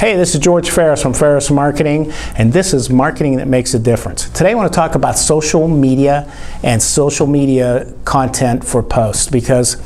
Hey, this is George Ferris from Ferris Marketing, and this is Marketing That Makes a Difference. Today I want to talk about social media and social media content for posts because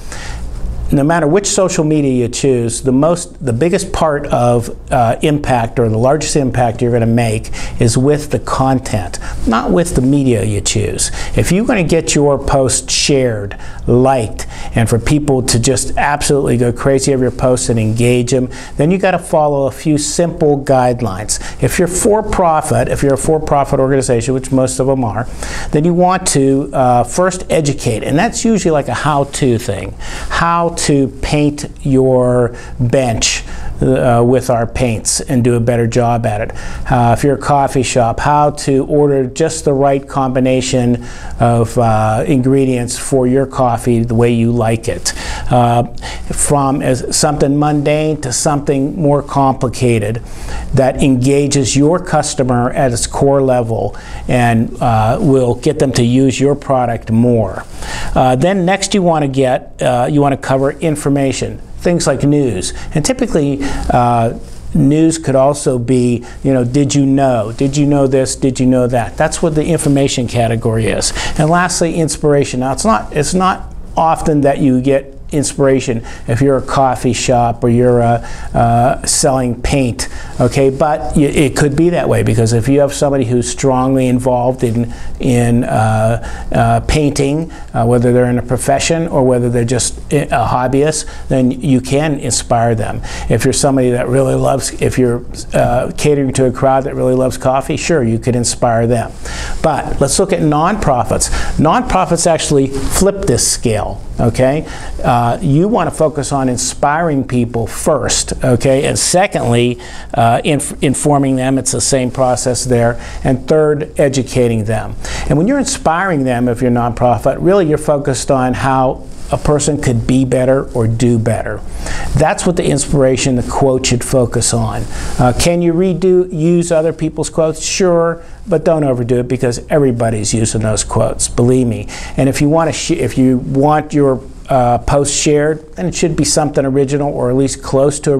no matter which social media you choose, the most, the biggest part of uh, impact or the largest impact you're going to make is with the content, not with the media you choose. If you're going to get your post shared, liked, and for people to just absolutely go crazy over your posts and engage them, then you got to follow a few simple guidelines. If you're for profit, if you're a for profit organization, which most of them are, then you want to uh, first educate, and that's usually like a how to thing. How to paint your bench uh, with our paints and do a better job at it. Uh, if you're a coffee shop, how to order just the right combination of uh, ingredients for your coffee the way you like it. Uh, from as something mundane to something more complicated that engages your customer at its core level and uh, will get them to use your product more. Uh, then next you want to get, you want to cover information things like news. And typically, uh, news could also be, you know, did you know? Did you know this? Did you know that? That's what the information category is. And lastly, inspiration. Now, it's not, it's not often that you get inspiration if you're a coffee shop or you're uh, uh, selling paint, okay? But it could be that way because if you have somebody who's strongly involved in, in uh, uh painting, uh, whether they're in a profession or whether they're just a hobbyist, then you can inspire them. If you're somebody that really loves, if you're uh, catering to a crowd that really loves coffee, sure, you could inspire them. But let's look at nonprofits. Nonprofits actually flip this scale, okay? Uh, you want to focus on inspiring people first, okay? And secondly, uh, inf informing them, it's the same process there. And third, educating them. And when you're inspiring them, if you're a nonprofit, really you're focused on how a person could be better or do better. That's what the inspiration, the quote should focus on. Uh, can you redo, use other people's quotes? Sure, but don't overdo it because everybody's using those quotes. Believe me. And if you want to, if you want your uh, post shared, then it should be something original or at least close to